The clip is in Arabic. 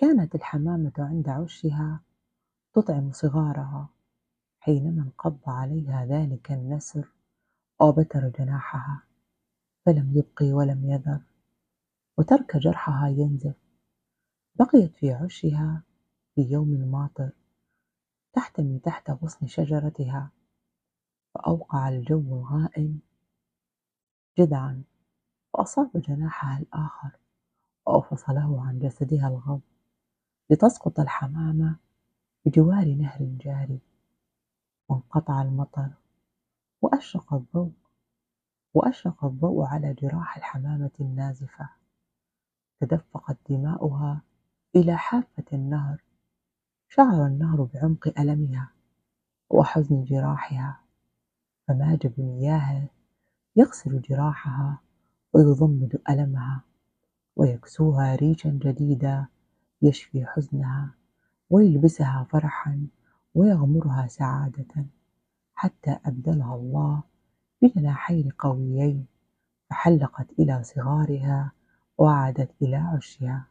كانت الحمامة عند عشها تطعم صغارها حينما انقض عليها ذلك النسر وبتر جناحها فلم يبقي ولم يذر وترك جرحها ينزف. بقيت في عشها في يوم ماطر تحتمي تحت غصن شجرتها فأوقع الجو الغائم جذعا فأصاب جناحها الآخر وفصله عن جسدها الغض لتسقط الحمامة بجوار نهر جاري وانقطع المطر وأشرق الضوء وأشرق الضوء على جراح الحمامة النازفة. تدفقت دماؤها إلى حافة النهر شعر النهر بعمق ألمها وحزن جراحها. فماج بمياهه يغسل جراحها ويضمد ألمها ويكسوها ريشا جديدا يشفي حزنها ويلبسها فرحا ويغمرها سعادة حتى أبدلها الله بجناحين قويين فحلقت إلى صغارها وعادت إلى عشها.